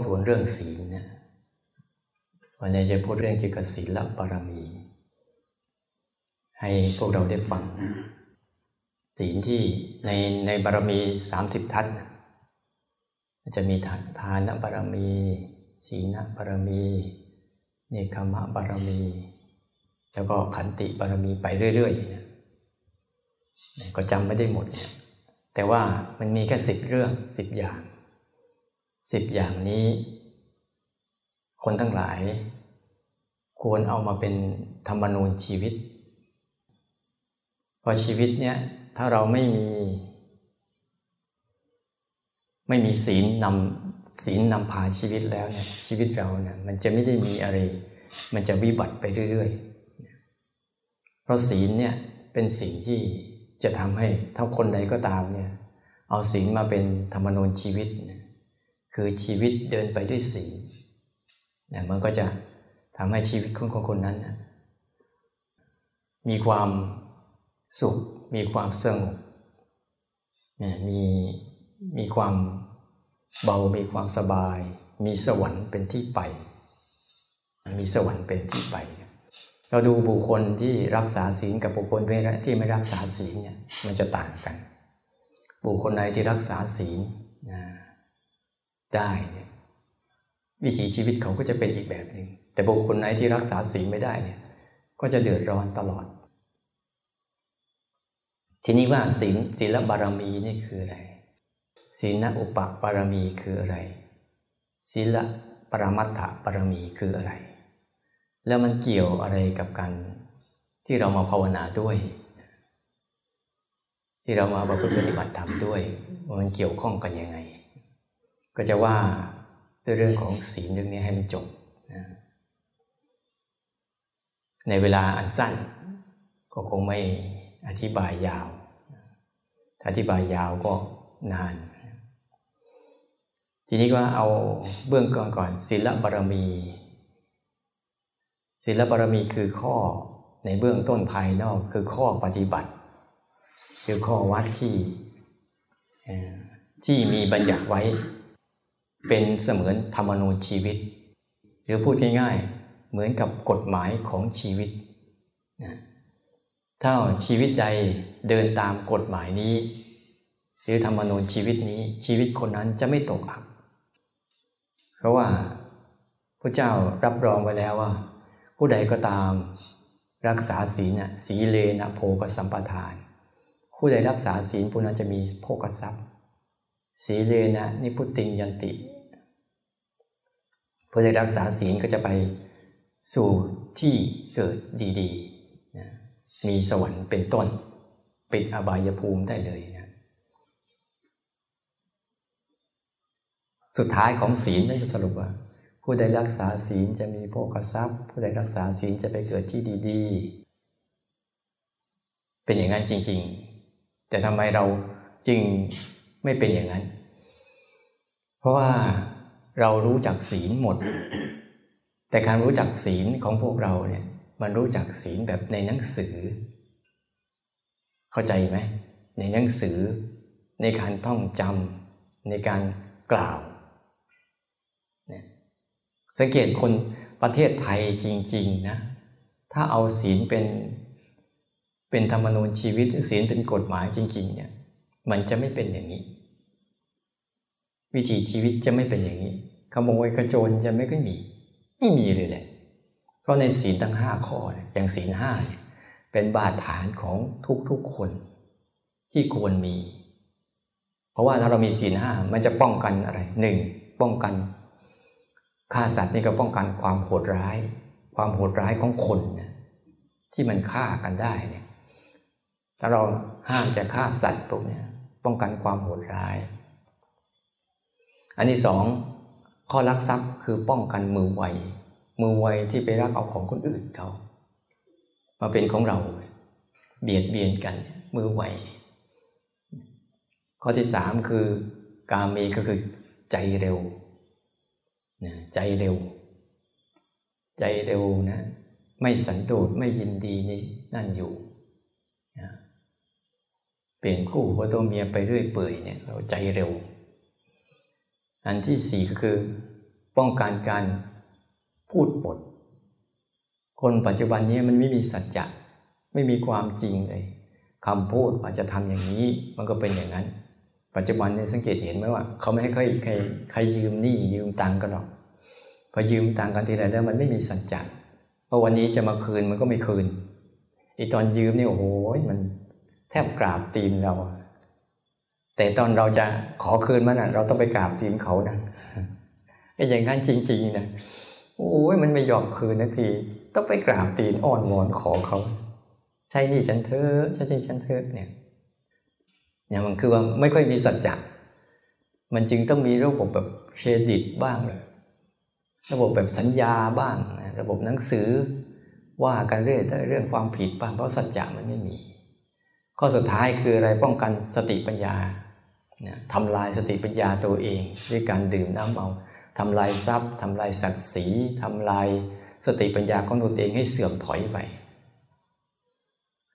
บทวนเรื่องศีลนะวันนี้จะพูดเรื่องเกี่ยวกับศีลบารมี ให้พวกเราได้ฟังศีลที่ในในบารมีสามสิบทัศจะมีทานบารมี ศีลบารมีเนคขมะบารมี แล้วก็ขันติบารมีไปเรื่อยๆก็จำไม่ได้หมดเนี่ยแต่ว่ามันมีแค่สิบเรื่องสิบอย่าง สิบอย่างนี้ คนทั้งหลาย ควรเอามาเป็นธรรมนูญชีวิต พอชีวิตเนี่ยถ้าเราไม่มี ไม่มีศีลนำศีลนำพาชีวิตแล้วเนี่ยชีวิตเราเนี่ยมันจะไม่ได้มีอะไร มันจะวิบัติไปเรื่อยๆ เพราะศีลเนี่ยเป็นสิ่งที่จะทำให้ถ้าคนใดก็ตามเนี่ยเอาศีลมาเป็นธรรมนูญชีวิต คือชีวิตเดินไปด้วยศีลเนี่ยมันก็จะทำให้ชีวิตของคนคนนั้นนะมีความสุข มีความสงบมีมีความเบา มีความสบาย มีสวรรค์เป็นที่ไป มีสวรรค์เป็นที่ไป เราดูบุคคลที่รักษาศีลกับบุคคลที่ไม่รักษาศีลเนี่ยมันจะต่างกัน บุคคลใดที่รักษาศีล ได้เนี่ยวิถีชีวิตเขาก็จะเป็นอีกแบบหนึ่งแต่บุคคลไหนที่รักษาศีลไม่ได้เนี่ย ก็จะเดือดร้อนตลอด ทีนี้ว่าศีลศีลบารมีนี่คืออะไรศีลอุปบารมีคืออะไรศีลปรมัตถบารมีคืออะไร แล้วมันเกี่ยวอะไรกับการที่เรามาภาวนาด้วย ที่เรามาประพฤติปฏิบัติธรรมด้วย มันเกี่ยวข้องกันยังไง ก็จะว่าด้วยเรื่องของศีลเรื่องนี้ให้มันจบนะในเวลาอันสั้น ก็คงไม่อธิบายยาว ถ้าอธิบายยาวก็นาน ทีนี้ก็เอาเบื้องก่อนก่อนศีลบารมี ศีลบารมีคือข้อในเบื้องต้นภายนอกคือข้อปฏิบัติ คือข้อวัดที่ที่มีบัญญัติไว้ เป็นเสมือนธรรมนูญชีวิต หรือพูดง่ายๆ เหมือนกับกฎหมายของชีวิตถ้าชีวิตใดเดินตามกฎหมายนี้ หรือธรรมนูญชีวิตนี้ชีวิตคนนั้นจะไม่ตกอับ เพราะว่าพระเจ้ารับรองไว้แล้วว่า ผู้ใดก็ตามรักษาศีลสีเลนะโภกสัมปทาน ผู้ใดรักษาศีลผู้นั้นจะมีโภกทรัพย์ สีเลนะนิพุติงยันติ ผู้ได้รักษาศีลก็จะไปสู่ที่เกิดดีๆนะมีสวรรค์เป็นต้น ปิดอบายภูมิได้เลยนะสุดท้ายของศีลนั่นจะสรุปว่า ผู้ใดรักษาศีลจะมีโภคทรัพย์ ผู้ใดรักษาศีลจะไปเกิดที่ดีๆ เป็นอย่างนั้นจริง ๆ แต่ทำไมเราจึงไม่เป็นอย่างนั้น เพราะว่า เรารู้จักศีลหมด แต่การรู้จักศีลของพวกเราเนี่ย มันรู้จักศีลแบบในหนังสือ เข้าใจไหมในหนังสือ ในการท่องจำในการกล่าวสังเกตคนประเทศไทยจริง ๆนะ ถ้าเอาศีลเป็นเป็นธรรมนูญชีวิตศีลเป็นกฎหมายจริง ๆ เนี่ย มันจะไม่เป็นอย่างนี้ วิถีชีวิตจะไม่เป็นอย่างนี้ ขโมยกระโจนจะไม่ก็มี ไม่มีเลยแหละเพราะในศีลทั้งห้าข้ออย่างศีลห้าเป็นบาดฐานของทุกๆคนที่ควรมี เพราะว่าถ้าเรามีศีลห้ามันจะป้องกันอะไรหนึ่งป้องกันฆ่าสัตว์นี่ก็ป้องกันความโหดร้าย ความโหดร้ายของคนนะที่มันฆ่ากันได้เนี่ยถ้าเราห้ามจะฆ่าสัตว์พวกนี้ป้องกันความโหดร้าย อันที่สอง ข้อลักทรัพย์คือป้องกันมือไวมือไวที่ไปรักเอาของคนอื่นเขา มาเป็นของเรา เบียดเบียนกัน มือไวข้อที่สามคือกาเมก็คือใจเร็วใจเร็ว ใจเร็วนะ ไม่สันโดษไม่ยินดีนี่นั่นอยู่เปลี่ยนคู่ผัวตัวเมียไปเรื่อยเปื่อยเนี่ยเราใจเร็ว อันที่สี่ก็คือ ป้องกันการพูดปด คนปัจจุบันนี้มันไม่มีสัจจะไม่มีความจริงเลยคำพูดอาจจะทำอย่างนี้มันก็เป็นอย่างนั้น ปัจจุบันเนี่ยสังเกตเห็นไหมว่า เขาไม่ให้ใครใครใครยืมหนี้ยืมตังกันหรอกพอยืมตังกันทีไรแล้วมันไม่มีสัจจะพราะวันนี้จะมาคืนมันก็ไม่คืนอีตอนยืมนี่โอ้โหมันแทบกราบตีนเรา แต่ตอนเราจะขอคืนมันอะเราต้องไปกราบตีนเขานะไอ้อย่างนั้นจริง ๆนะโอ้ยมันไม่ยอมคืนนาที ต้องไปกราบตีนอ้อนวอนขอเขา ใช่นี่ฉันเธอใช่นี่ฉันเธอเนี่ยเนี่ยมันคือว่าไม่ค่อยมีสัจจะมันจึงต้องมีระบบแบบเครดิตบ้างเลยระบบแบบสัญญาบ้าง ระบบหนังสือว่ากันเรื่อยเรื่องความผิดบ้างเพราะสัจจะมันไม่มี ข้อสุดท้ายคืออะไรป้องกันสติปัญญา ทำลายสติปัญญาตัวเอง ด้วยการดื่มน้ำเมาทำลายทรัพย์ทำลายศักดิ์ศรีทำลายสติปัญญาของตัวเองให้เสื่อมถอยไป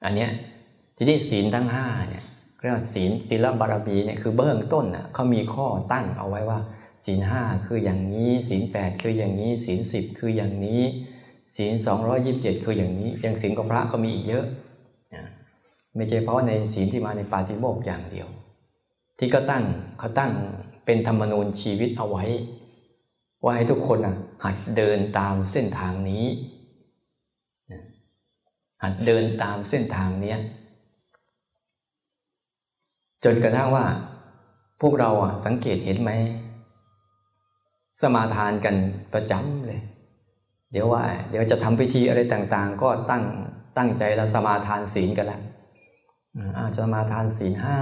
อันเนี้ยทีนี้ศีลทั้งห้าเนี่ยเรียกว่าศีลศีลบารมีเนี่ยคือเบื้องต้นอะเขามีข้อตั้งเอาไว้ว่า ศีลห้าคืออย่างนี้ ศีลแปดคืออย่างนี้ ศีลสิบคืออย่างนี้ ศีลสองร้อยิบเจ็ดคืออย่างนี้ อย่างศีลของพระก็มีอีกเยอะ ไม่ใช่เพราะในศีลที่มาในปาฏิโมกข์อย่างเดียว ที่ก็ตั้งเขาตั้งเป็นธรรมนูญชีวิตเอาไว้ ว่าให้ทุกคนหัดเดินตามเส้นทางนี้ หัดเดินตามเส้นทางเนี้ยจนกระทั่งว่า พวกเราอะสังเกตเห็นไหม สมาทานกันประจำเลย เดี๋ยวว่า เดี๋ยวจะทำพิธีอะไรต่าง ๆ ก็ตั้งตั้งใจแล้วสมาทานศีลกันล้วอาสมาทานศีลห้า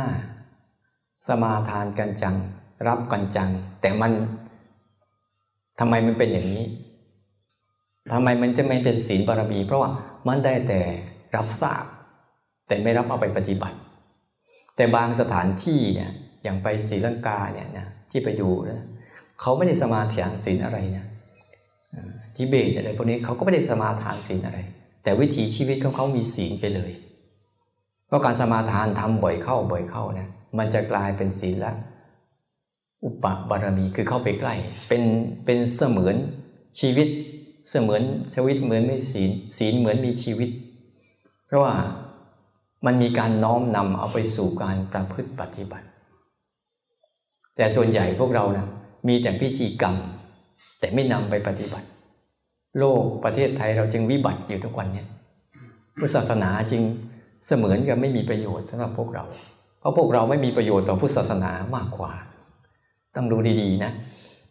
สมาทานกันจัง รับกันจัง แต่มันทำไมมันเป็นอย่างนี้ทำไมมันจะไม่เป็นศีลบารมี เพราะว่ามันได้แต่รับทราบ แต่ไม่รับเอาไปปฏิบัติ แต่บางสถานที่เนี่ยอย่างไปศรีลังกาเนี่ยนะที่ไปดูนะเขาไม่ได้สมาทานศีลอะไรนะทิเบตอะไรพวกนี้เขาก็ไม่ได้สมาทานศีลอะไร แต่วิถีชีวิตของเขามีศีลไปเลยเพราะการสมาทานทำบ่อยเข้าบ่อยเข้านี่ย มันจะกลายเป็นศีลละอุปบารมีคือเข้าไปใกล้ เป็นเป็นเสมือนชีวิต เสมือนชีวิตเหมือนไม่ศีล ศีลเหมือนมีชีวิต เพราะว่ามันมีการน้อมนำเอาไปสู่การประพฤติปฏิบัติ แต่ส่วนใหญ่พวกเรานะมีแต่พิธีกรรม แต่ไม่นำไปปฏิบัติ โลกประเทศไทยเราจึงวิบัติอยู่ทุกวันนี้พุทธศาสนาจึงเสมือนกับไม่มีประโยชน์สำหรับพวกเรา เพราะพวกเราไม่มีประโยชน์ต่อพุทธศาสนามากกว่า ต้องดูดีๆนะ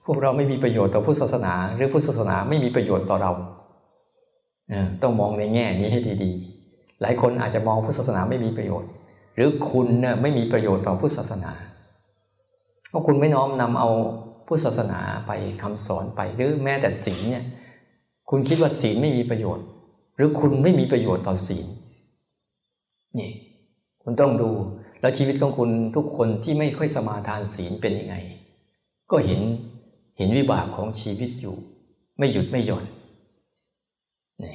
พวกเราไม่มีประโยชน์ต่อพุทธศาสนา หรือพุทธศาสนาไม่มีประโยชน์ต่อเราต้องมองในแง่นี้ให้ดีๆ หลายคนอาจจะมองพุทธศาสนาไม่มีประโยชน์ หรือคุณเนี่ยไม่มีประโยชน์ต่อพุทธศาสนา เพราะคุณไม่น้อมนำเอาพุทธศาสนาไปคำสอนไปหรือแม้แต่ศีลเนี่ยคุณคิดว่าศีลไม่มีประโยชน์ หรือคุณไม่มีประโยชน์ต่อศีลนี่คุณต้องดู แล้วชีวิตของคุณทุกคนที่ไม่ค่อยสมาทานศีลเป็นยังไง ก็เห็นเห็นวิบากของชีวิตอยู่ ไม่หยุดไม่หย่อน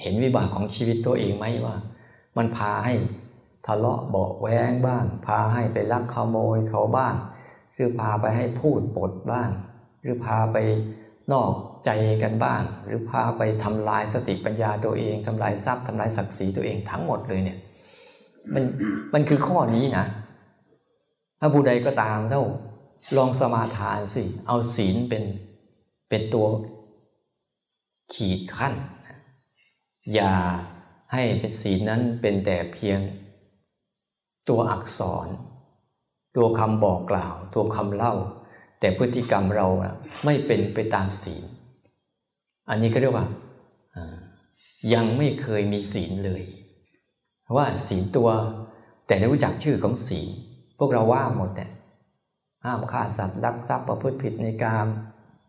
เห็นวิบากของชีวิตตัวเองไหมว่า มันพาให้ทะเลาะเบาแวงบ้าง พาให้ไปลักขโมยเขาบ้างหรือพาไปให้พูดปดบ้าง หรือพาไปนอกใจกันบ้าง หรือพาไปทำลายสติปัญญาตัวเองทำลายทรัพย์ทำลายศักดิ์ศรีตัวเองทั้งหมดเลยเนี่ยมันมันคือข้อนี้นะ ถ้าผู้ใดก็ตามเท่าลองสมาทานสิ เอาศีลเป็นเป็นตัวขีดขั้น อย่าให้เป็นศีลนั้นเป็นแต่เพียง ตัวอักษร ตัวคำบอกกล่าว ตัวคำเล่า แต่พฤติกรรมเราไม่เป็นไปตามศีล อันนี้ก็เรียกว่ายังไม่เคยมีศีลเลยว่าศีลตัวแต่ไม่รู้จักชื่อของศีล พวกเราว่าหมดเนี่ยห้ามฆ่าสัตว์รักทรัพย์ประพฤติผิดในกาม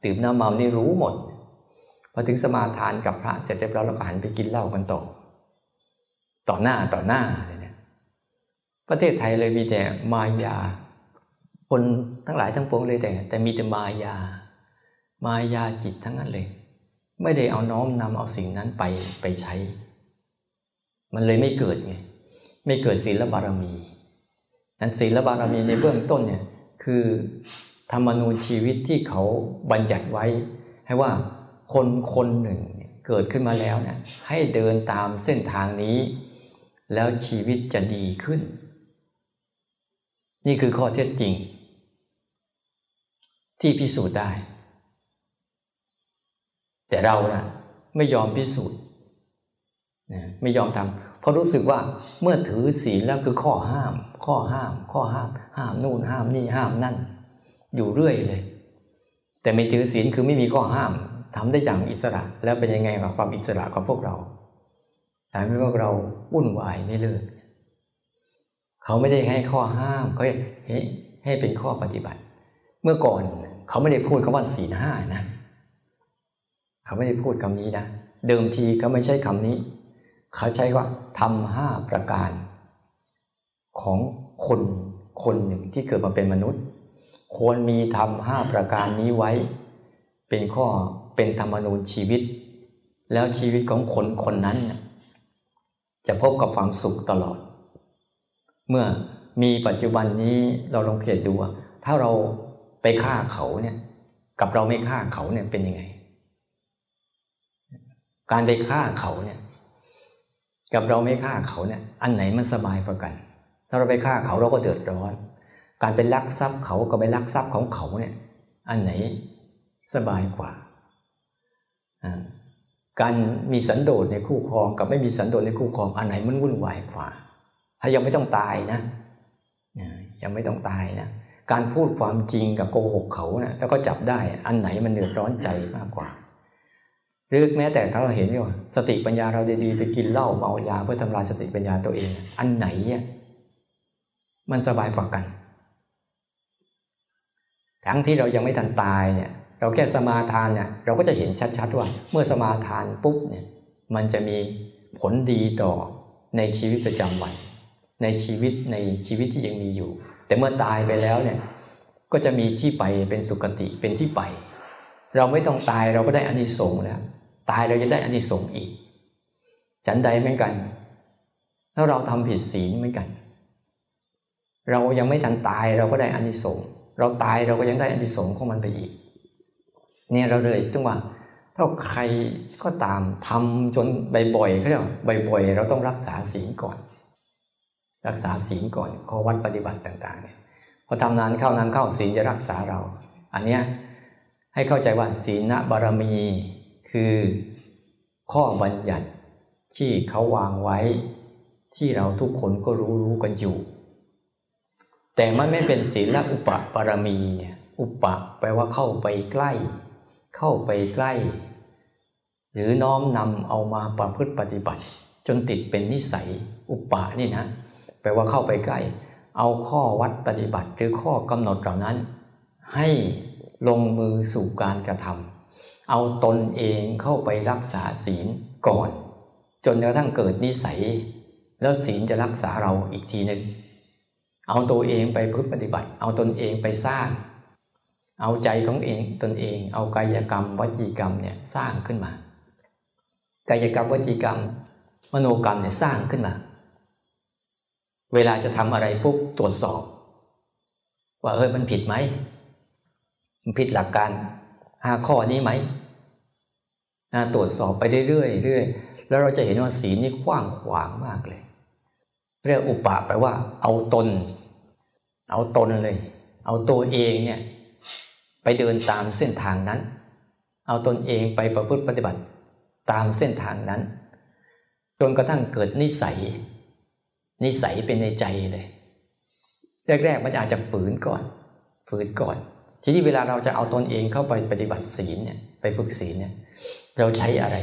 ตื่มน้ำเมานี่รู้หมดพอถึงสมาทานกับพระเสร็จเรียบร้อยเราก็หันไปกินเหล้ากันต่อต่อหน้าต่อหน้าเลยเนี่ยประเทศไทยเลยมีแต่มายา คนทั้งหลายทั้งปวงเลยแต่ แต่มีแต่มายา มายาจิตทั้งนั้นเลย ไม่ได้เอาน้อมนำเอาสิ่งนั้นไปไปใช้ มันเลยไม่เกิดไงไม่เกิดศีลบารมี นั้นศีลบารมีในเบื้องต้นเนี่ยคือธรรมนูญชีวิตที่เขาบัญญัติไว้ ให้ว่าคนคนหนึ่งเกิดขึ้นมาแล้วเนี่ยให้เดินตามเส้นทางนี้ แล้วชีวิตจะดีขึ้น นี่คือข้อเท็จจริง ที่พิสูจน์ได้ แต่เรานะไม่ยอมพิสูจน์นะไม่ยอมทำ เพราะรู้สึกว่าเมื่อถือศีลแล้วคือข้อห้าม ข้อห้าม ข้อห้าม ห้ามนู่นห้ามนี่ห้ามนั่น อยู่เรื่อยเลย แต่ไม่ถือศีลคือไม่มีข้อห้ามทำได้อย่างอิสระ แล้วเป็นยังไงกับความอิสระของพวกเราทำให้พวกเราวุ่นวายไม่เลิกเขาไม่ได้ให้ข้อห้ามเขาให้ให้เป็นข้อปฏิบัติ เมื่อก่อนเขาไม่ได้พูดคำว่าศีลห้านะ เขาไม่ได้พูดคำนี้นะ เดิมทีเขาไม่ใช่คำนี้ เขาใช้ว่าทำห้าประการ ของคนคนหนึ่งที่เกิดมาเป็นมนุษย์ ควรมีทำห้าประการนี้ไว้ เป็นข้อเป็นธรรมนูญชีวิต แล้วชีวิตของคนคนนั้นจะพบกับความสุขตลอด เมื่อมีปัจจุบันนี้เราลองเขียนดูถ้าเราไปฆ่าเขาเนี่ย กับเราไม่ฆ่าเขาเนี่ยเป็นยังไง การไปฆ่าเขาเนี่ย กับเราไม่ฆ่าเขาเนี่ยอันไหนมันสบายกว่ากัน ถ้าเราไปฆ่าเขาเราก็เดือดร้อน การเป็นลักทรัพย์เขากับไปลักทรัพย์ของเขาเนี่ยอันไหนสบายกว่า การมีสันโดษในคู่ครองกับไม่มีสันโดษในคู่ครองอันไหนมันวุ่นวายกว่า ถ้ายังไม่ต้องตายนะยังไม่ต้องตายนะการพูดความจริงกับโกหกเขานะแล้วก็จับได้อันไหนมันเดือดร้อนใจมากกว่า หรือแม้แต่ถ้าเราเห็นว่าสติปัญญาเราดีๆไปกินเหล้าเมายาเพื่อทำลายสติปัญญาตัวเอง อันไหนเนี่ยมันสบายกว่ากัน ทั้งที่เรายังไม่ทันตายเนี่ย เราแค่สมาทานเนี่ย เราก็จะเห็นชัดๆว่า เมื่อสมาทานปุ๊บเนี่ย มันจะมีผลดีต่อในชีวิตประจำวัน ในชีวิตในชีวิตที่ยังมีอยู่ แต่เมื่อตายไปแล้วเนี่ย ก็จะมีที่ไปเป็นสุคติเป็นที่ไปเราไม่ต้องตายเราก็ได้อานิสงส์แล้ว ตายเราจะได้อานิสงส์อีก ฉันใดเหมือนกัน ถ้าเราทำผิดศีลเหมือนกัน เรายังไม่ทันตายเราก็ได้อานิสงส์เราตายเราก็ยังได้อานิสงส์ของมันไปอีก เนี่ยเราเลยต้องว่าถ้าใครก็ตามทำจนบ่อยๆเขาเรียกบ่อยๆ เราต้องรักษาศีลก่อน รักษาศีลก่อนข้อวัดปฏิบัติต่างๆเนี่ยพอทำนานเข้านานเข้าศีลจะรักษาเรา อันเนี้ยให้เข้าใจว่าศีลบารมี คือข้อบัญญัติที่เขาวางไว้ ที่เราทุกคนก็รู้รู้กันอยู่ แต่มันไม่เป็นศีลและอุปปารมี อุปะแปลว่าเข้าไปใกล้ เข้าไปใกล้ หรือน้อมนำเอามาประพฤติปฏิบัติ จนติดเป็นนิสัยอุปานี่นะ แปลว่าเข้าไปใกล้ เอาข้อวัดปฏิบัติหรือข้อกำหนดเหล่านั้น ให้ลงมือสู่การกระทำ เอาตนเองเข้าไปรักษาศีลก่อน จนกระทั่งเกิดนิสัย แล้วศีลจะรักษาเราอีกทีหนึ่งเอาตัวเองไปพึ่ปฏิบัติ เอาตนเองไปสร้าง เอาใจของเองตนเอง เอากายกรรมวจีกรรมเนี่ยสร้างขึ้นมา กายกรรมวจีกรรม มโนกรรมเนี่ยสร้างขึ้นมา เวลาจะทำอะไรปุ๊บตรวจสอบ ว่าเออมันผิดไหมมันผิดหลักการ ห้าข้อนี้ไหมนะตรวจสอบไปเรื่อยๆเรื่อยแล้วเราจะเห็นว่าสีนี้กว้างขวางมากเลย เรียกอุปะแปลว่า เอาตน เอาตนเลย เอาตัวเองเนี่ยไปเดินตามเส้นทางนั้น เอาตนเองไปประพฤติปฏิบัติตามเส้นทางนั้น จนกระทั่งเกิดนิสัย นิสัยเป็นในใจเลย แรกๆมันอาจจะฝืนก่อน ฝืนก่อน ทีนี้เวลาเราจะเอาตนเองเข้าไปปฏิบัติศีลเนี่ยไปฝึกศีลเนี่ยเราใช้อะไร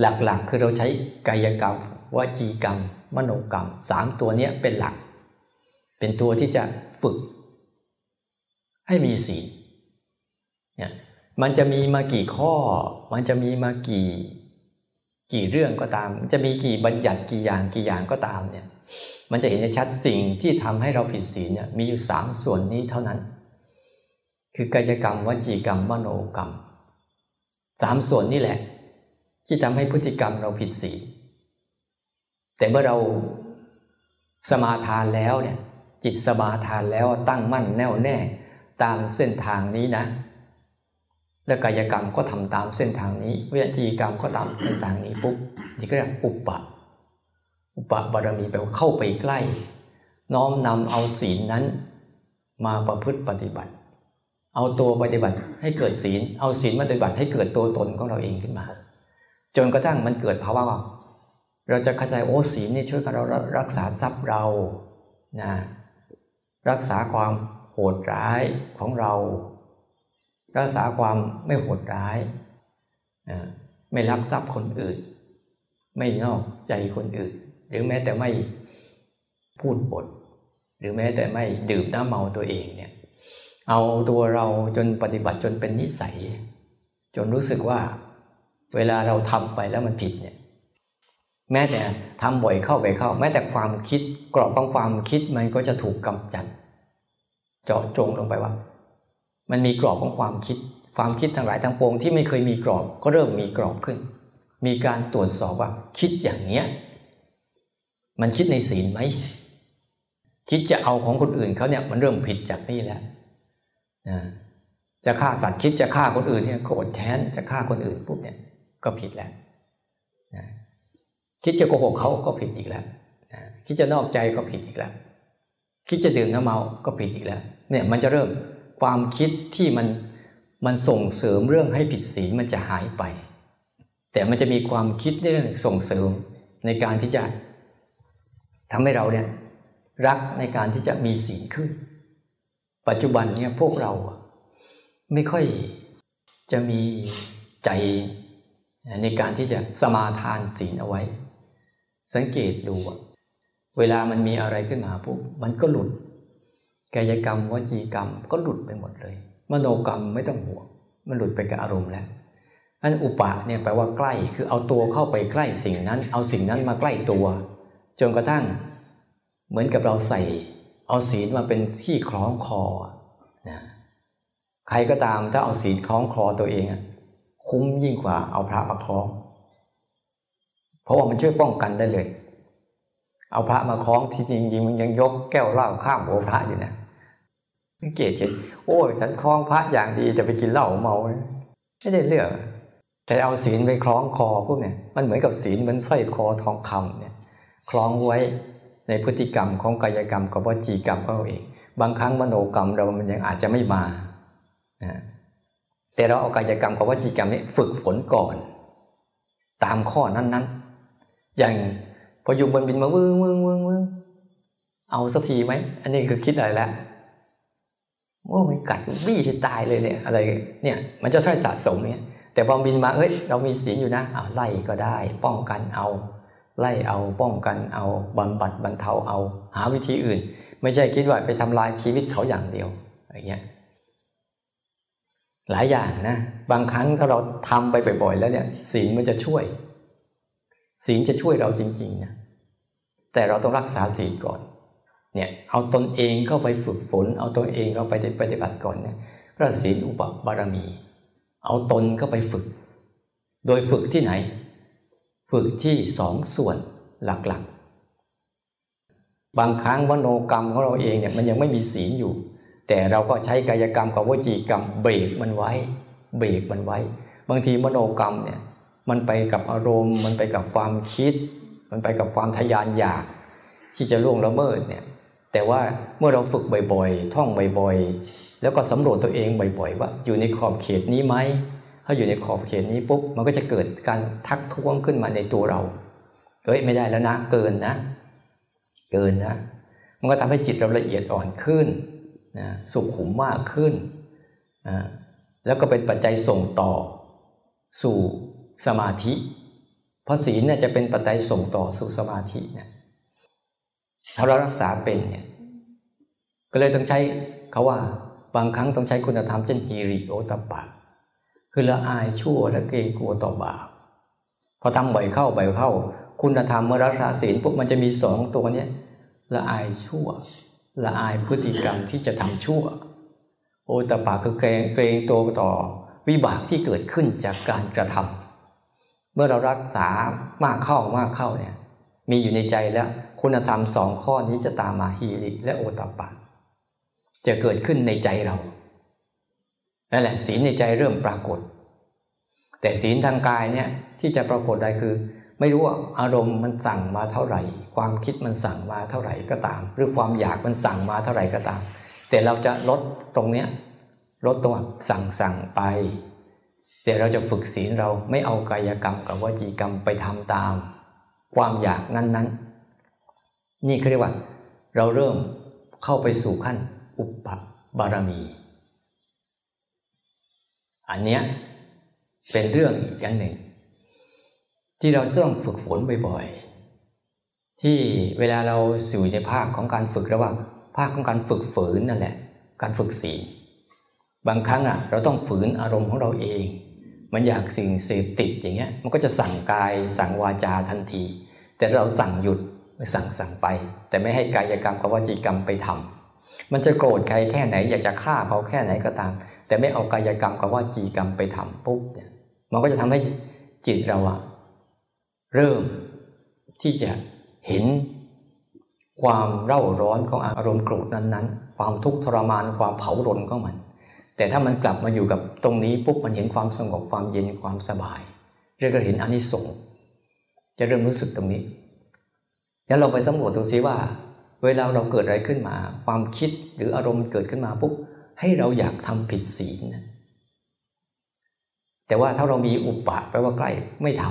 หลักๆคือเราใช้กายกรรมวจีกรรม มโนกรรมสามตัวนี้เป็นหลัก เป็นตัวที่จะฝึก ให้มีศีลเนี่ยมันจะมีมากี่ข้อ มันจะมีมากี่ กี่เรื่องก็ตาม จะมีกี่บัญญัติกี่อย่างกี่อย่างก็ตามเนี่ย มันจะเห็นชัดสิ่งที่ทำให้เราผิดศีลเนี่ยมีอยู่สามส่วนนี้เท่านั้น คือกายกรรมวจีกรรมมโนกรรมสามส่วนนี่แหละ ที่ทำให้พฤติกรรมเราผิดศีลแต่เมื่อเราสมาทานแล้วเนี่ย จิตสมาทานแล้วตั้งมั่นแน่วแน่ตามเส้นทางนี้นะ แล้วกายกรรมก็ทำตามเส้นทางนี้วิจีกรรมก็ตามเส้นทางนี้ปุ๊บนี่ก็เรียกอุปปะ อุปบารมีแปลว่าเข้าไปใกล้ น้อมนำเอาศีลนั้น มาประพฤติปฏิบัติ เอาตัวปฏิบัติให้เกิดศีล เอาศีลมาปฏิบัติให้เกิดตัวตนของเราเองขึ้นมา จนกระทั่งมันเกิดภาวะว่าเราจะเข้าใจโอ้ศีลนี่ช่วยเรารักษาทรัพย์เรานะรักษาความโหดร้ายของเรา รักษาความไม่โหดร้ายไม่รักทรัพย์คนอื่น ไม่นอกใจคนอื่น หรือแม้แต่ไม่พูดบทหรือแม้แต่ไม่ดื่มน้ำเมาตัวเองเนี่ย เอาตัวเราจนปฏิบัติจนเป็นนิสัย จนรู้สึกว่า เวลาเราทำไปแล้วมันผิดเนี่ย แม้แต่ทำบ่อยเข้าไปเข้า แม้แต่ความคิดกรอบของความคิดมันก็จะถูกกำจัด เจาะจงลงไปว่า มันมีกรอบของความคิด ความคิดทั้งหลายทั้งปวงที่ไม่เคยมีกรอบก็เริ่มมีกรอบขึ้น มีการตรวจสอบว่าคิดอย่างเนี้ย มันคิดในศีลไหมคิดจะเอาของคนอื่นเขาเนี่ยมันเริ่มผิดจากนี่แล้วนะจะฆ่าสัตว์คิดจะฆ่าคนอื่นเนี่ยโกรธแค้นจะฆ่าคนอื่นปุ๊บเนี่ยก็ผิดแล้วนะคิดจะโกหกเขาก็ผิดอีกแล้วนะคิดจะนอกใจก็ผิดอีกแล้ว คิดจะดื่มน้ำเมาก็ผิดอีกแล้ว เนี่ยมันจะเริ่มความคิดที่มันมันส่งเสริมเรื่องให้ผิดศีลมันจะหายไป แต่มันจะมีความคิดเรื่องส่งเสริมในการที่จะ ทำให้เราเนี่ยรักในการที่จะมีศีลขึ้น ปัจจุบันเนี่ยพวกเราไม่ค่อยจะมีใจในการที่จะสมาทานศีลเอาไว้ สังเกตดูเวลามันมีอะไรขึ้นมาปุ๊บมันก็หลุดกายกรรมวจีกรรมก็หลุดไปหมดเลย มโนกรรมไม่ต้องห่วงมันหลุดไปกับอารมณ์แล้วอันอุปะเนี่ยแปลว่าใกล้คือเอาตัวเข้าไปใกล้สิ่งนั้น เอาสิ่งนั้นมาใกล้ตัว จนกระทั่ง เหมือนกับเราใส่ เอาศีลมาเป็นที่คล้องคอนะใครก็ตามถ้าเอาศีลคล้องคอตัวเองคุ้มยิ่งกว่าเอาพระมาคล้อง เพราะว่ามันช่วยป้องกันได้เลย เอาพระมาคล้องที่จริงๆมันยังยกแก้วเหล้าข้ามหัวพระอยู่นะสังเกตเห็นโอ้ยฉันคล้องพระอย่างดีจะไปกินเหล้าเมาไม่ได้เรื่องแต่เอาศีลไปคล้องคอพวกเนี่ยมันเหมือนกับศีลมันสร้อยคอทองคำเนี่ย คล้องไว้ในพฤติกรรมของกายกรรมกับวจีกรรมของเราเอง บางครั้งมโนกรรมเรามันยังอาจจะไม่มาแต่เราเอากายกรรมกับวจีกรรมนี้ฝึกฝนก่อน ตามข้อนั้นๆ อย่างพออยู่บนบินมาวึ้งวึ้งวึ้งวึ้งเอาสักทีไหม อันนี้คือคิดอะไรแล้วว่ามันกัดบี้ให้ตายเลยเนี่ยอะไรเนี่ย มันจะใช่สะสมเนี่ยแต่พอบินมาเอ้ยเรามีศีลอยู่นะเอาไล่ก็ได้ ป้องกันเอา ไล่เอาป้องกันเอาบำบัดบรรเทาเอาหาวิธีอื่น ไม่ใช่คิดว่าไปทำลายชีวิตเขาอย่างเดียวอย่างเงี้ยหลายอย่างนะบางครั้งถ้าเราทำไปบ่อยๆแล้วเนี่ยศีลมันจะช่วย ศีลจะช่วยเราจริงๆนะแต่เราต้องรักษาศีลก่อนเนี่ยเอาตนเองเข้าไปฝึกฝน เอาตัวเองเข้าไปปฏิบัติก่อนเนี่ยพระศีลอุปบารมี เอาตนเข้าไปฝึก โดยฝึกที่ไหน ฝึกที่สองส่วนหลักๆ บางครั้งวโนกรรมของเราเองเนี่ยมันยังไม่มีศีลอยู่ แต่เราก็ใช้กายกรรมกับวจีกรรมเบรกมันไว้ เบรกมันไว้ บางทีมโนกรรมเนี่ยมันไปกับอารมณ์ มันไปกับความคิด มันไปกับความทยานอยากที่จะล่วงละเมิดเนี่ยแต่ว่าเมื่อเราฝึกบ่อยๆ ท่องบ่อยๆ แล้วก็สำรวจตัวเองบ่อยๆ ว่าอยู่ในขอบเขตนี้ไหมาอยู่ในขอบเขตนี้ปุ๊บมันก็จะเกิดการทักท้วงขึ้นมาในตัวเราเฮ้ยไม่ได้แล้วนะเกินนะ เกินนะ มันก็ทำให้จิตเราละเอียดอ่อนขึ้นนะสุขุมมากขึ้นนะแล้วก็เป็นปัจจัยส่งต่อ สู่สมาธิ เพราะศีลเนี่ยจะเป็นปัจจัยส่งต่อสู่สมาธินี่ยถ้าเรารักษาเป็นเนี่ยก็เลยต้องใช้เขาว่าบางครั้งต้องใช้คุณธรรมเช่นฮีริโอตปะ คือละอายชั่วและเกรงกลัวต่อบาปพอทำบ่อยเข้าบ่อยเข้า คุณธรรมเมื่อรักษาศีลปุ๊บมันจะมีสองตัวเนี้ยละอายชั่ว ละอายพฤติกรรมที่จะทำชั่ว โอตปาคือเกรงเกรงตัวต่อวิบากที่เกิดขึ้นจากการกระทำเมื่อเรารักษามากเข้ามากเข้าเนี่ยมีอยู่ในใจแล้วคุณธรรมสองข้อนี้จะตามมาฮีริและโอตปะจะเกิดขึ้นในใจเรา นั่นแหละศีลในใจเริ่มปรากฏ แต่ศีลทางกายเนี่ยที่จะปรากฏได้คือ ไม่รู้ว่าอารมณ์มันสั่งมาเท่าไหร่ ความคิดมันสั่งมาเท่าไหร่ก็ตาม หรือความอยากมันสั่งมาเท่าไหร่ก็ตาม แต่เราจะลดตรงเนี้ยลดตรงสั่งสั่งไป แต่เราจะฝึกศีลเราไม่เอากายกรรมกับวจีกรรมไปทำตาม ความอยากนั้นๆ นี่เขาเรียกว่า เราเริ่มเข้าไปสู่ขั้นอุปบารมี อันเนี้ยเป็นเรื่องอีกอย่างหนึ่ง ที่เราต้องฝึกฝนบ่อยๆ ที่เวลาเราสู่ในภาคของการฝึกระหว่างภาคของการฝึกฝืนนั่นแหละ การฝึกศีลบางครั้งอะเราต้องฝืนอารมณ์ของเราเอง มันอยากสิ่งเสพติดอย่างเงี้ย มันก็จะสั่งกายสั่งวาจาทันที แต่เราสั่งหยุดสั่งสั่งไป แต่ไม่ให้กายกรรมกับวจีกรรมไปทำมันจะโกรธใครแค่ไหน อยากจะฆ่าเขาแค่ไหนก็ตาม แต่ไม่เอากายกรรมกับว่าจีกรรมไปทำปุ๊บเนี่ยมันก็จะทำให้จิตเราอะเริ่มที่จะเห็นความเร่าร้อนของอารมณ์โกรธนั้นๆ ความทุกข์ทรมานความเผารนของมัน แต่ถ้ามันกลับมาอยู่กับตรงนี้ปุ๊บมันเห็นความสงบความเย็นความสบาย เรียกว่าเห็นอนิสงส์จะเริ่มรู้สึกตรงนี้ แล้วเราไปสำรวจดูซิว่า เวลาเราเกิดอะไรขึ้นมา ความคิดหรืออารมณ์เกิดขึ้นมาปุ๊บ ให้เราอยากทำผิดศีลแต่ว่าถ้าเรามีอุปปะแปลว่าใกล้ไม่ท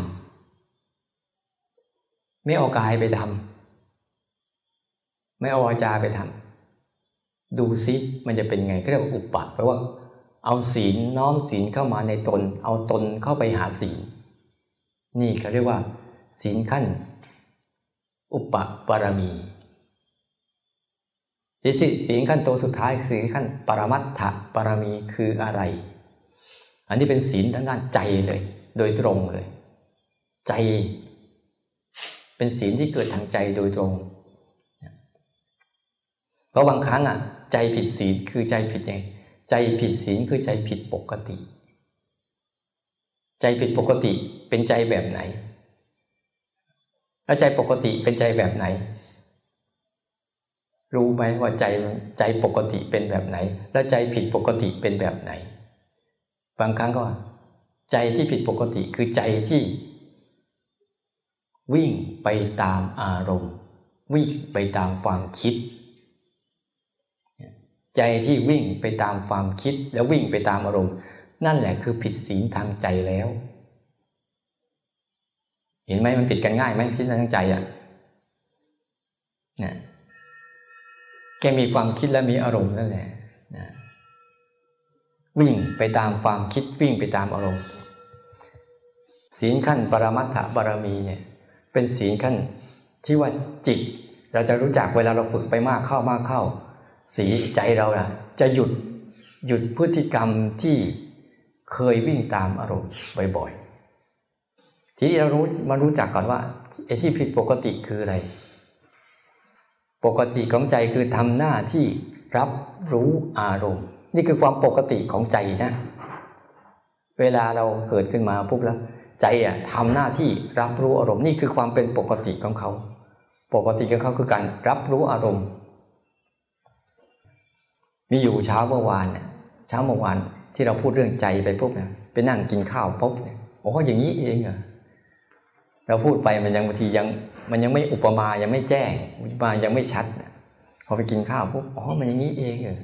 ำไม่เอากายไปทำไม่เอาวาจาไปทำดูซิมันจะเป็นไงก็เรียกว่าอุปปะแปลว่า เอาศีลน้อมศีลเข้ามาในตน เอาตนเข้าไปหาศีลนี่เขาเรียกว่า ศีลขั้น อุปปารมี ที่ศีขั้นตัวสุดท้ายศีขั้นปรมัตถปารมีคืออะไร อันนี้เป็นศีลทางด้านใจเลย โดยตรงเลย ใจ เป็นศีลที่เกิดทางใจโดยตรงเพราะบางครั้งอะ ใจผิดศีลคือใจผิดยังใจผิดศีลคือใจผิดปกติ ใจผิดปกติเป็นใจแบบไหน แล้วใจปกติเป็นใจแบบไหน รู้ไหมว่าใจใจปกติเป็นแบบไหน แล้วใจผิดปกติเป็นแบบไหน บางครั้งก็ ใจที่ผิดปกติคือใจที่ วิ่งไปตามอารมณ์ วิ่งไปตามความคิด ใจที่วิ่งไปตามความคิดแล้ววิ่งไปตามอารมณ์ นั่นแหละคือผิดศีลทางใจแล้ว เห็นไหมมันผิดกันง่ายไหมผิดทางใจอะเนี่ย แกมีความคิดและมีอารมณ์นั่นแหละนะวิ่งไปตามความคิดวิ่งไปตามอารมณ์ศีลขั้นปรมัตถบารมีเนี่ยเป็นศีลขั้นที่ว่าจิต เราจะรู้จักเวลาเราฝึกไปมากเข้ามากเข้า สีใจเราะจะหยุดหยุดพฤติกรรมที่เคยวิ่งตามอารมณ์บ่อยๆ ทีนี้เรารู้มารู้จักก่อนว่าไอ้ที่ผิดปกติคืออะไร ปกติของใจคือทำหน้าที่รับรู้อารมณ์ นี่คือความปกติของใจนะ เวลาเราเกิดขึ้นมาปุ๊บแล้ว ใจอะทำหน้าที่รับรู้อารมณ์นี่คือความเป็นปกติของเขา ปกติของเขาคือการรับรู้อารมณ์ มีอยู่เช้าเมื่อวานเนี่ยเช้าเมื่อวานที่เราพูดเรื่องใจไปปุ๊บเนี่ยไปนั่งกินข้าวปุ๊บเนี่ยโอ้อย่างนี้เองเหรอเราพูดไปมันยังบางทียังมันยังไม่อุปมายังไม่แจ้ง อุปมายังไม่ชัดพอไปกินข้าวปุ๊บอ๋อมันอย่างนี้เองเหรอ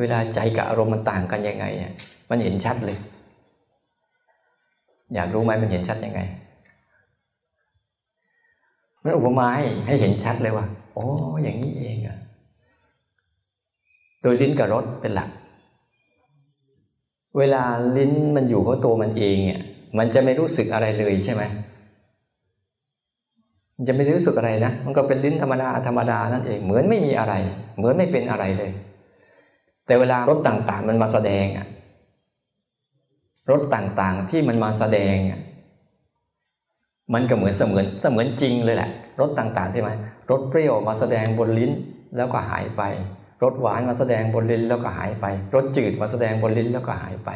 เวลาใจกับอารมณ์มันต่างกันยังไงเนี่ยมันเห็นชัดเลย อยากรู้ไหมมันเห็นชัดยังไงมันอุปมาให้ให้เห็นชัดเลยว่าโอ้อย่างนี้เองอะโดยลิ้นกับรสเป็นหลัก เวลาลิ้นมันอยู่กับตัวมันเองเนี่ยมันจะไม่รู้สึกอะไรเลยใช่ไหม มันจะไม่รู้สึกอะไรนะ มันก็เป็นลิ้นธรรมดาธรรมดานั่นเองเหมือนไม่มีอะไร เหมือนไม่เป็นอะไรเลย แต่เวลารถต่างๆ มันมาแสดงอะรถต่างๆที่มันมาแสดงอะมันก็เหมือนเสมือนเสมือนจริงเลยแหละรสต่างๆใช่ไหมรสเปรี้ยวมาแสดงบนลิ้นแล้วก็หายไปรสหวานมาแสดงบนลิ้นแล้วก็หายไปรสจืดมาแสดงบนลิ้นแล้วก็หายไป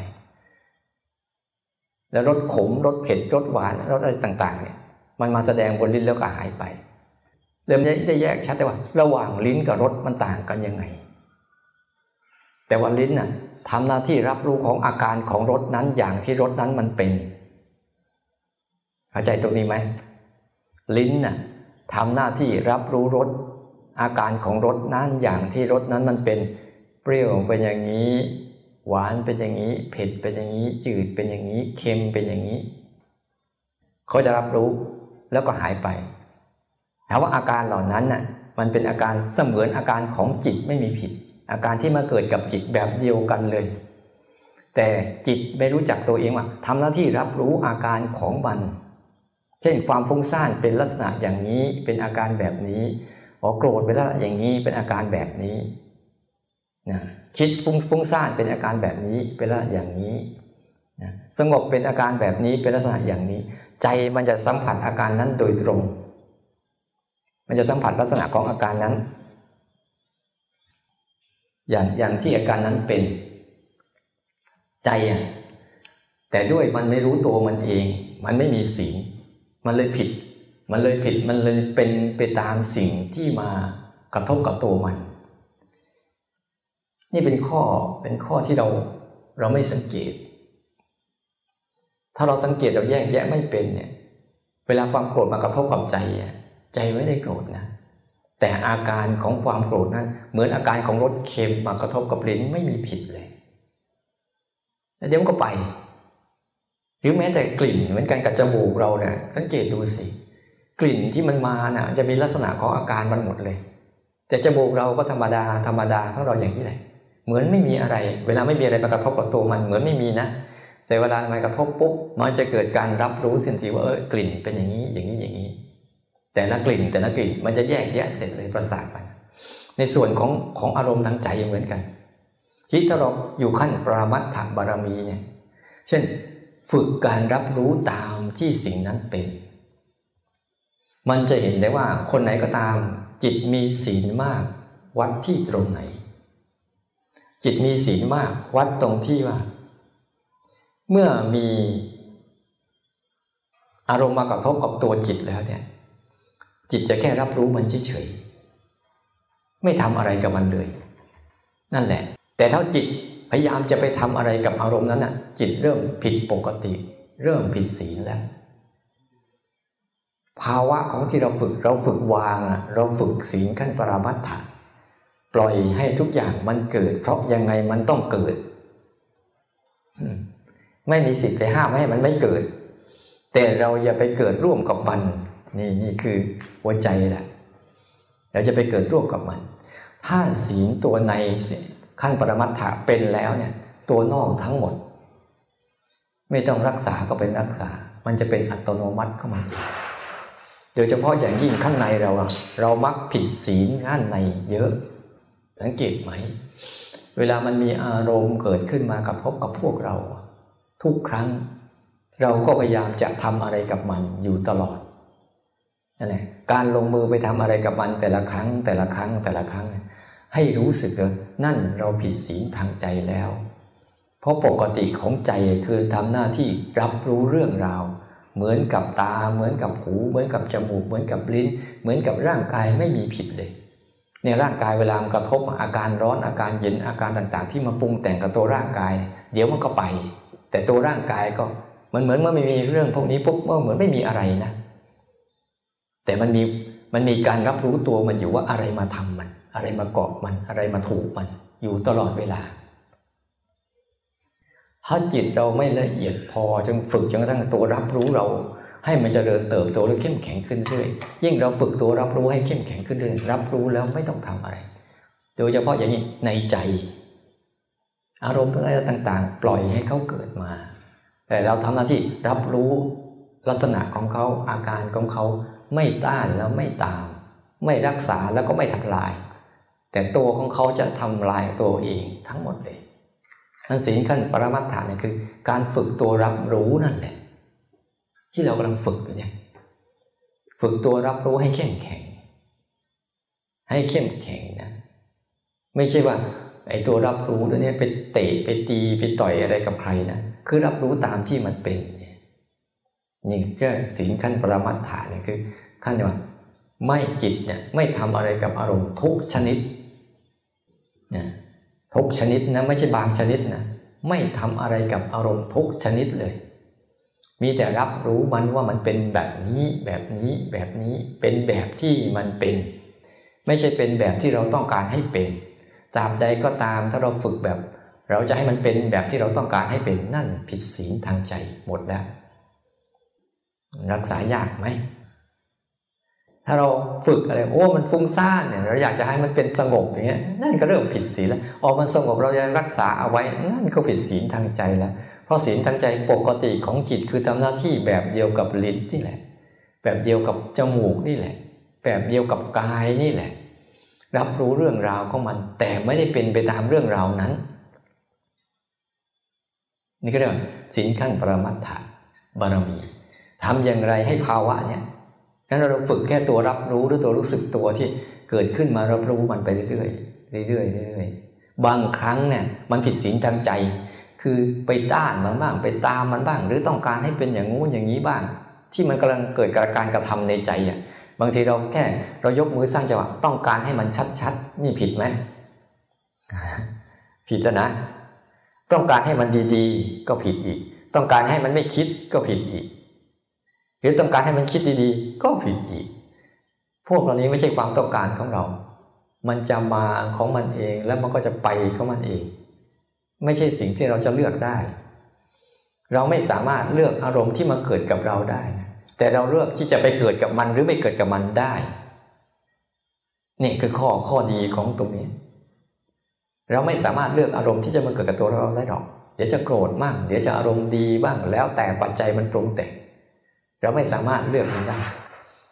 แล้วรสขมรสเผ็ดรสหวานรสอะไรต่าง ๆ เนี่ย มันมาแสดงบนลิ้นแล้วก็หายไป เริ่มได้แยกชัดแต่ว่า ระหว่างลิ้นกับรสมันต่างกันยังไง แต่ว่าลิ้นน่ะทำหน้าที่รับรู้ของอาการของรสนั้นอย่างที่รสนั้นมันเป็นเข้าใจตรงนี้ไหมลิ้นน่ะทำหน้าที่รับรู้รสอาการของรสนั้นอย่างที่รสนั้นมันเป็น เปรี้ยวเป็นอย่างนี้ หวานเป็นอย่างนี้ เผ็ดเป็นอย่างนี้ จืดเป็นอย่างนี้ เค็มเป็นอย่างนี้ เขาจะรับรู้ แล้วก็หายไปถามว่าอาการเหล่านั้นน่ะมันเป็นอาการเสมือนอาการของจิตไม่มีผิด อาการที่มาเกิดกับจิตแบบเดียวกันเลย แต่จิตไม่รู้จักตัวเองว่าทำหน้าที่รับรู้อาการของมัน เช่นความฟุ้งซ่านเป็นลักษณะอย่างนี้เป็นอาการแบบนี้อ๋อโกรธเป็นลักษณะอย่างนี้เป็นอาการแบบนี้นะคิดฟุ้งฟุ้งซ่านเป็นอาการแบบนี้เป็นลักษณะอย่างนี้นะสงบเป็นอาการแบบนี้เป็นลักษณะอย่างนี้ ใจมันจะสัมผัสอาการนั้นโดยตรง มันจะสัมผัสลักษณะของอาการนั้น อย่างอย่างที่อาการนั้นเป็น ใจอะแต่ด้วยมันไม่รู้ตัวมันเอง มันไม่มีศีมันเลยผิด มันเลยผิด มันเลยเป็นไปตามสิ่งที่มากระทบกับตัวมัน นี่เป็นข้อเป็นข้อที่เราเราไม่สังเกต ถ้าเราสังเกตเราแยกแยะไม่เป็นเนี่ย เวลาความโกรธมากระทบกับใจใจไม่ได้โกรธนะ แต่อาการของความโกรธนั้นเหมือนอาการของรสเค็มมากระทบกับลิ้นไม่มีผิดเลยแล้วเดี๋ยวมันก็ไป หรือแม้แต่กลิ่นเหมือนกันกับจมูกเราเนี่ยสังเกตดูสิ กลิ่นที่มันมาน่ะ จะมีลักษณะของอาการมันหมดเลย แต่จมูกเราก็ธรรมดาธรรมดาของเราอย่างนี้แหละ เหมือนไม่มีอะไร เวลาไม่มีอะไรมากระทบกับตัวมัน เหมือนไม่มีนะ แต่เวลามันกระทบปุ๊บมันจะเกิดการรับรู้สินทีว่าเออกลิ่นเป็นอย่างนี้อย่างนี้อย่างนี้ แต่ละกลิ่นแต่ละกลิ่นมันจะแยกแยะเสร็จเลยประสาทไปในส่วนของของอารมณ์ทางใจเหมือนกัน ที่ถ้าเราอยู่ขั้นปรามัตถบารมีเนี่ยเช่นฝึกการรับรู้ตามที่สิ่งนั้นเป็น มันจะเห็นได้ว่าคนไหนก็ตาม จิตมีศีลมาก วัดที่ตรงไหน จิตมีศีลมาก วัดตรงที่ว่า เมื่อมีอารมณ์มากระทบกับตัวจิตแล้วเนี่ย จิตจะแค่รับรู้มันเฉยๆไม่ทำอะไรกับมันเลย นั่นแหละ แต่ถ้าจิตพยายามจะไปทำอะไรกับอารมณ์นั้นน่ะ จิตเริ่มผิดปกติ เริ่มผิดศีลแล้ว ภาวะของที่เราฝึกเราฝึกวางเราฝึกศีลขั้นปรามัตถะปล่อยให้ทุกอย่างมันเกิด เพราะยังไงมันต้องเกิด ไม่มีสิทธิ์ไปห้ามให้มันไม่เกิด แต่เราอย่าไปเกิดร่วมกับมัน นี่นี่คือหัวใจแหละเราจะไปเกิดร่วมกับมัน ถ้าศีลตัวในขั้นปรมัตถะเป็นแล้วเนี่ย ตัวนอกทั้งหมด ไม่ต้องรักษาก็เป็นรักษา มันจะเป็นอัตโนมัติเข้ามาโดยเฉพาะอย่างยิ่งข้างในเราเรามักผิดศีลข้างในเยอะ สังเกตไหม เวลามันมีอารมณ์เกิดขึ้นมากับพบกับพวกเรา ทุกครั้ง เราก็พยายามจะทำอะไรกับมันอยู่ตลอดนั่นแหละการลงมือไปทำอะไรกับมันแต่ละครั้ง แต่ละครั้งแต่ละครั้ง ให้รู้สึกว่านั่นเราผิดศีลทางใจแล้ว เพราะปกติของใจคือทำหน้าที่รับรู้เรื่องราวเหมือนกับตาเหมือนกับหู เหมือนกับจมูก เหมือนกับลิ้น เหมือนกับร่างกายไม่มีผิดเลยในร่างกายเวลามันกระทบอาการร้อนอาการเย็นอาการต่างๆ ที่มาปรุงแต่งกับตัวร่างกาย เดี๋ยวมันก็ไป แต่ตัวร่างกายก็มันเหมือนเมื่อไม่มีเรื่องพวกนี้ปุ๊บเมื่อเหมือนไม่มีอะไรนะ แต่มันมีมันมีการรับรู้ตัวมันอยู่ว่าอะไรมาทำมัน อะไรมาเกาะมันอะไรมาถูกมัน อยู่ตลอดเวลา ถ้าจิตเราไม่ละเอียดพอจนฝึกจนกระทั่งตัวรับรู้เรา ให้มันจเจริญเติบโตและเข้มแข็งขึ้นเรื่อยยิ่งเราฝึกตัวรับรู้ให้เข้มแข็งขึ้นเรื่อยรับรู้แล้วไม่ต้องทำอะไร โดยเฉพาะอย่างนี้ในใจ อารมณ์อะไรต่างๆ ปล่อยให้เขาเกิดมา แต่เราทำหน้าที่รับรู้ลักษณะของเขาอาการของเขาไม่ต้านแล้วไม่ตาม ไม่รักษาแล้วก็ไม่ทำลาย แต่ตัวของเขาจะทำลายตัวเองทั้งหมดเลยนั่นสิ่งขั้นปรมัตถานี่คือ การฝึกตัวรับรู้นั่นแหละที่เรากำลังฝึกอยู่เนี่ยฝึกตัวรับรู้ให้เข้มแข็ง ให้เข้มแข็งนะ ไม่ใช่ว่า ไอ้ตัวรับรู้ตัวนี้ไปเตะไปตีไปต่อยอะไรกับใครนะคือรับรู้ตามที่มันเป็นเนี่ยนี่ก็สิ่งขั้นปรมัตถานี่คือขั้นว่าไม่จิตเนี่ยไม่ทำอะไรกับอารมณ์ทุกชนิดนะทุกชนิดนะไม่ใช่บางชนิดนะไม่ทำอะไรกับอารมณ์ทุกชนิดเลย มีแต่รับรู้มันว่ามันเป็นแบบนี้แบบนี้แบบนี้เป็นแบบที่มันเป็น ไม่ใช่เป็นแบบที่เราต้องการให้เป็น ตาบใดก็ตามถ้าเราฝึกแบบ เราจะให้มันเป็นแบบที่เราต้องการให้เป็นนั่นผิดศีลทางใจหมดแล้ว รักษายากไหมถ้าเราฝึกอะไรโอ้มันฟุ้งซ่านเนี่ยเราอยากจะให้มันเป็นสงบอย่างเงี้ยนั่นก็เริ่มผิดศีลแล้วออกมันสงบเราจะรักษาเอาไว้นั่นก็ผิดศีลทางใจแล้วเพราะศีลทางใจปกติของจิตคือทำหน้าที่แบบเดียวกับลิ้นนี่แหละ แบบเดียวกับจมูกนี่แหละ แบบเดียวกับกายนี่แหละ รับรู้เรื่องราวของมัน แต่ไม่ได้เป็นไปตามเรื่องราวนั้น นี่ก็เรียกว่าศีลขั้นปรมัตถะบารมีทำอย่างไรให้ภาวะเนี่ยงั้นเราฝึกแค่ตัวรับรู้หรือตัวรู้สึกตัวที่เกิดขึ้นมารับรู้มันไปเรื่อยๆเรื่อยๆเรื่อยๆบางครั้งเนี่ยมันผิดศีลทางใจ คือไปต้านมันบ้างไปตามมันบ้าง หรือต้องการให้เป็นอย่างงู้นอย่างนี้บ้าง ที่มันกำลังเกิดการกระทำในใจอะ บางทีเราแค่เรายกมือสร้างจังหวะต้องการให้มันชัดๆ นี่ผิดไหมผิดแล้วนะ ต้องการให้มันดีๆ ก็ผิดอีก ต้องการให้มันไม่คิดก็ผิดอีก หรือต้องการให้มันคิดดีๆ ก็ผิดอีก พวกเหล่านี้ไม่ใช่ความต้องการของเรา มันจะมาของมันเองแล้วมันก็จะไปของมันเอง ไม่ใช่สิ่งที่เราจะเลือกได้ เราไม่สามารถเลือกอารมณ์ที่มาเกิดกับเราได้ แต่เราเลือกที่จะไปเกิดกับมันหรือไม่เกิดกับมันได้ นี่คือข้อข้อดีของตรงนี้ เราไม่สามารถเลือกอารมณ์ที่จะมาเกิดกับตัวเราได้หรอก เดี๋ยวจะโกรธบ้างเดี๋ยวจะอารมณ์ดีบ้าง แล้วแต่ปัจจัยมันปรุงแต่งเราไม่สามารถเลือกมันได้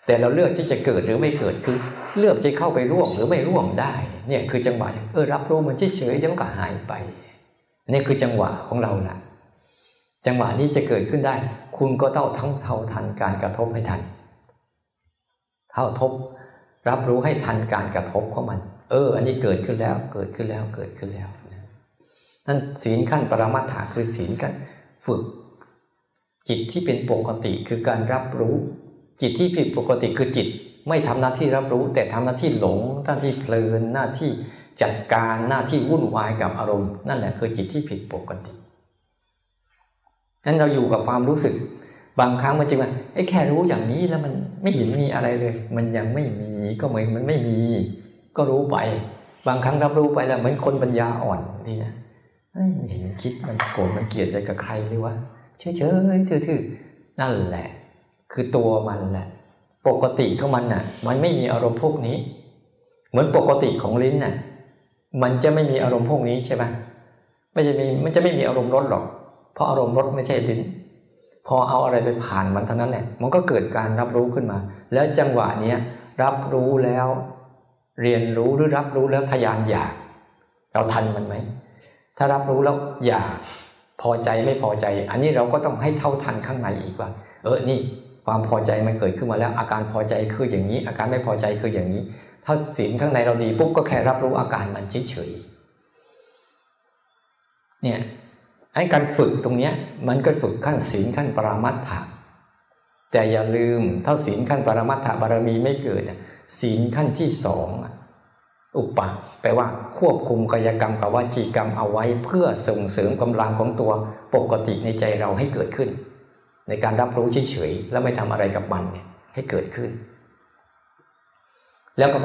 แต่เราเลือกที่จะเกิดหรือไม่เกิดคือ เลือกที่เข้าไปร่วมหรือไม่ร่วมได้ เนี่ยคือจังหวะเออรับรู้มันเฉยๆเดี๋ยวก็หายไปนี่คือจังหวะของเราแหละจังหวะนี้จะเกิดขึ้นได้ คุณก็ต้องทั้งเท่าทันการกระทบให้ทัน เท่าทบ รับรู้ให้ทันการกระทบของมัน เออ อันนี้เกิดขึ้นแล้ว เกิดขึ้นแล้ว เกิดขึ้นแล้ว นั่นศีลขั้นปรมัตถะคือศีลกันฝึก จิตที่เป็นปกติคือการรับรู้ จิตที่ผิดปกติคือจิต ไม่ทำหน้าที่รับรู้ แต่ทำหน้าที่หลง หน้าที่เพลิน หน้าที่จัดการ หน้าที่วุ่นวายกับอารมณ์ นั่นแหละคือจิตที่ผิดปกติ นั้นเราอยู่กับความรู้สึก บางครั้งมันจริงว่าไอ้แค่รู้อย่างนี้แล้วมันไม่เห็นมีอะไรเลย มันยังไม่มีก็เหมือนมันไม่มี ก็รู้ไป บางครั้งรับรู้ไปแล้วเหมือนคนปัญญาอ่อนนี่นะไม่เห็นคิดมันโกรธมันเกลียดอะไรกับใครเลยวะเฉยๆทื่อๆนั่นแหละ คือตัวมันแหละ ปกติของมันน่ะ มันไม่มีอารมณ์พวกนี้ เหมือนปกติของลิ้นน่ะ มันจะไม่มีอารมณ์พวกนี้ใช่ไหมไม่จะมีมันจะไม่มีอารมณ์รสหรอก เพราะอารมณ์รสไม่ใช่ลิ้นพอเอาอะไรไปผ่านมันเท่านั้นแหละมันก็เกิดการรับรู้ขึ้นมา แล้วจังหวะเนี้ยรับรู้แล้ว เรียนรู้หรือรับรู้แล้วทยานอยาก เราทันมันไหมถ้ารับรู้แล้วอยากพอใจไม่พอใจ อันนี้เราก็ต้องให้เท่าทันข้างในอีกว่า เออนี่ ความพอใจมันเกิดขึ้นมาแล้ว อาการพอใจคืออย่างนี้ อาการไม่พอใจคืออย่างนี้ ถ้าศีลข้างในเราดีปุ๊บก็แค่รับรู้อาการมันเฉยๆเนี่ย ไอ้การฝึกตรงเนี้ยมันก็ฝึกขั้นศีลขั้นปรามัตถะแต่อย่าลืมถ้าศีลขั้นปรามัตถบารมีไม่เกิดศีลขั้นที่สองอุปะแปลว่าควบคุมกายกรรมกับวจีกรรมเอาไว้เพื่อส่งเสริมกำลังของตัวปกติในใจเราให้เกิดขึ้น ในการรับรู้เฉยๆแล้วไม่ทำอะไรกับมันให้เกิดขึ้น แล้วก็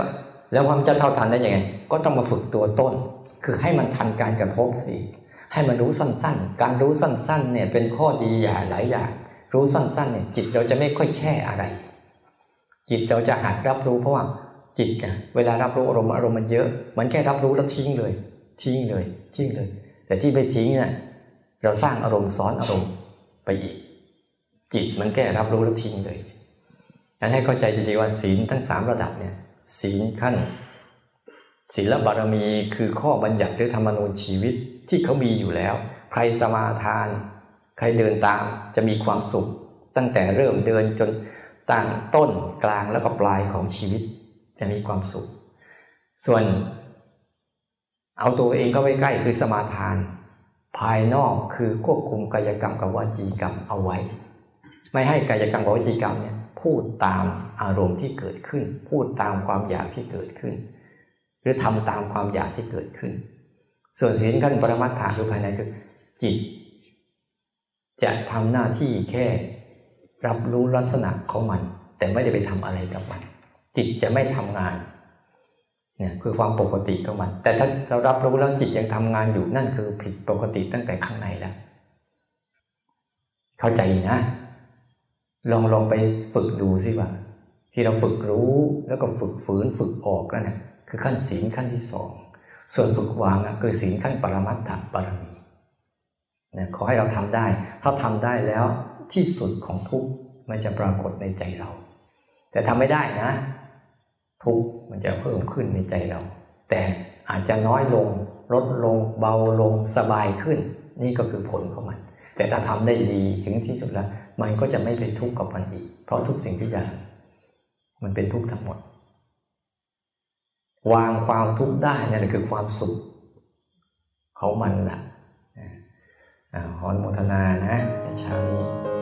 แล้วความจะเท่าทันได้ยังไง ก็ต้องมาฝึกตัวต้น คือให้มันทันการกระทบสิ ให้มันรู้สั้นๆ การรู้สั้นๆเนี่ยเป็นข้อดีอย่างหลายอย่างรู้สั้นๆเนี่ยจิตเราจะไม่ค่อยแช่อะไร จิตเราจะหัดรับรู้เพราะว่าจิตนะเวลารับรู้อารมณ์อารมณ์มันเยอะ มันแค่รับรู้แล้วทิ้งเลย ทิ้งเลยทิ้งเลย แต่ที่ไปทิ้งเนี่ยเราสร้างอารมณ์ซ้อนอารมณ์ไปอีก จิตมันแค่รับรู้แล้วทิ้งเลยงั้นให้เข้าใจดีๆว่าศีลทั้งสามระดับเนี่ยศีลขั้นศีลบารมีคือข้อบัญญัติหรือธรรมนูญชีวิต ที่เขามีอยู่แล้ว ใครสมาทาน ใครเดินตามจะมีความสุข ตั้งแต่เริ่มเดินจนตั้งต้นกลางแล้วก็ปลายของชีวิต จะมีความสุข ส่วนเอาตัวเองเข้าไปใกล้คือสมาทาน ภายนอกคือควบคุมกายกรรมกับวจีกรรมเอาไว้ ไม่ให้กายกรรมกับวจีกรรมเนี่ยพูดตามอารมณ์ที่เกิดขึ้น พูดตามความอยากที่เกิดขึ้น หรือทำตามความอยากที่เกิดขึ้น ส่วนศีลขั้นปรมัตถาคือภายในคือจิต จะทำหน้าที่แค่ รับรู้ลักษณะของมัน แต่ไม่ได้ไปทำอะไรกับมัน จิตจะไม่ทำงานเนี่ยคือความปกติของมัน แต่ถ้าเรารับรู้แล้วจิตยังทำงานอยู่นั่นคือผิดปกติตั้งแต่ข้างในแล้ว เข้าใจนะ ลองลองไปฝึกดูสิว่า ที่เราฝึกรู้แล้วก็ฝึกฝืนฝึกออกนั่นนะคือขั้นศีลขั้นที่สอง ส่วนฝึกวางคือศีลขั้นปรมัตถบารมีนะขอให้เราทำได้ ถ้าทำได้แล้วที่สุดของทุกข์มันจะปรากฏในใจเรา แต่ทำไม่ได้นะ ทุกข์มันจะเพิ่มขึ้นในใจเรา แต่อาจจะน้อยลง ลดลง เบาลงสบายขึ้น นี่ก็คือผลของมัน แต่ถ้าทำได้ดีถึงที่สุดแล้ว มันก็จะไม่เป็นทุกข์กับมันอีก เพราะทุกสิ่งทุกอย่างมันเป็นทุกข์ทั้งหมด วางความทุกข์ได้นั่นแหละคือความสุขของมันแหละฮอนโมทนานะในเช้านี้